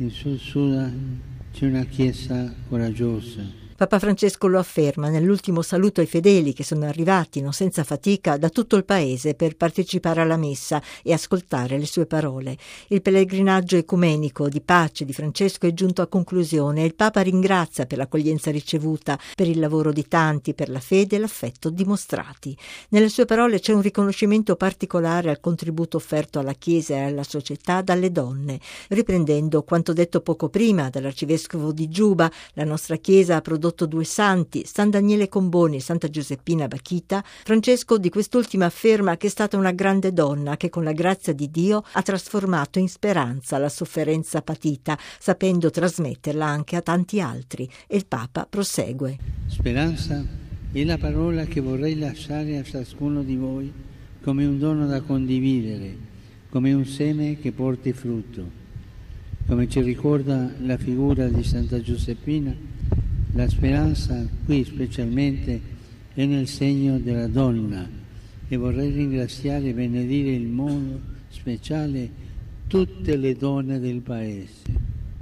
In Sud Sudan c'è una chiesa coraggiosa Papa Francesco lo afferma nell'ultimo saluto ai fedeli che sono arrivati non senza fatica da tutto il paese per partecipare alla messa e ascoltare le sue parole. Il pellegrinaggio ecumenico di pace di Francesco è giunto a conclusione e il Papa ringrazia per l'accoglienza ricevuta, per il lavoro di tanti, per la fede e l'affetto dimostrati. Nelle sue parole c'è un riconoscimento particolare al contributo offerto alla Chiesa e alla società dalle donne, riprendendo quanto detto poco prima dall'arcivescovo di Giuba, la nostra Chiesa ha prodotto prodotto due santi, San Daniele Comboni Santa Giuseppina Bachita, Francesco di quest'ultima afferma che è stata una grande donna che con la grazia di Dio ha trasformato in speranza la sofferenza patita, sapendo trasmetterla anche a tanti altri. E il Papa prosegue. Speranza è la parola che vorrei lasciare a ciascuno di voi come un dono da condividere, come un seme che porti frutto. Come ci ricorda la figura di Santa Giuseppina, la speranza qui specialmente è nel segno della donna e vorrei ringraziare e benedire in modo speciale tutte le donne del Paese.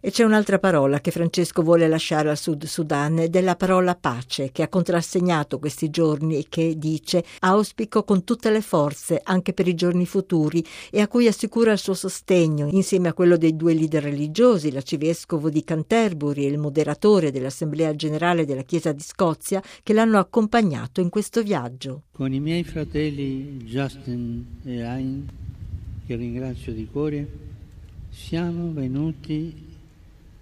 E c'è un'altra parola che Francesco vuole lasciare al Sud Sudan ed è la parola pace che ha contrassegnato questi giorni e che dice auspico con tutte le forze anche per i giorni futuri e a cui assicura il suo sostegno insieme a quello dei due leader religiosi, l'arcivescovo di Canterbury e il moderatore dell'Assemblea Generale della Chiesa di Scozia che l'hanno accompagnato in questo viaggio. Con i miei fratelli Justin e Ain, che ringrazio di cuore, siamo venuti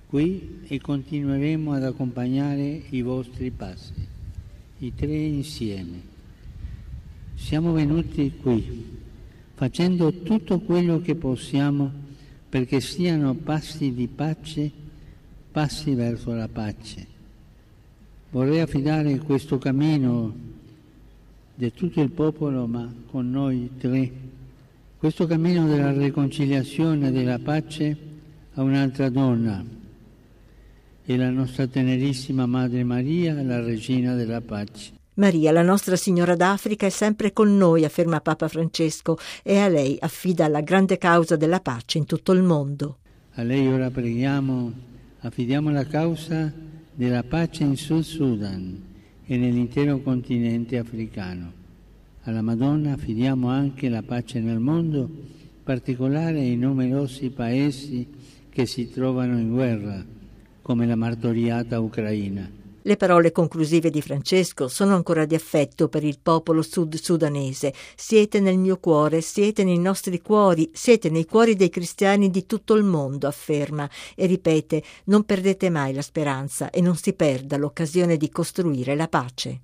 qui e continueremo ad accompagnare i vostri passi, i tre insieme. Siamo venuti qui facendo tutto quello che possiamo perché siano passi di pace, passi verso la pace. Vorrei affidare questo cammino di tutto il popolo, ma con noi tre, questo cammino della riconciliazione e della pace a un'altra donna, e la nostra tenerissima Madre Maria, la Regina della Pace. Maria, la nostra Signora d'Africa, è sempre con noi, afferma Papa Francesco, e a lei affida la grande causa della pace in tutto il mondo. A lei ora preghiamo, affidiamo la causa della pace in Sud Sudan e nell'intero continente africano. Alla Madonna affidiamo anche la pace nel mondo, in particolare ai numerosi paesi che si trovano in guerra come la martoriata ucraina. Le parole conclusive di Francesco sono ancora di affetto per il popolo sud-sudanese. Siete nel mio cuore, siete nei nostri cuori, siete nei cuori dei cristiani di tutto il mondo, afferma e ripete, non perdete mai la speranza e non si perda l'occasione di costruire la pace.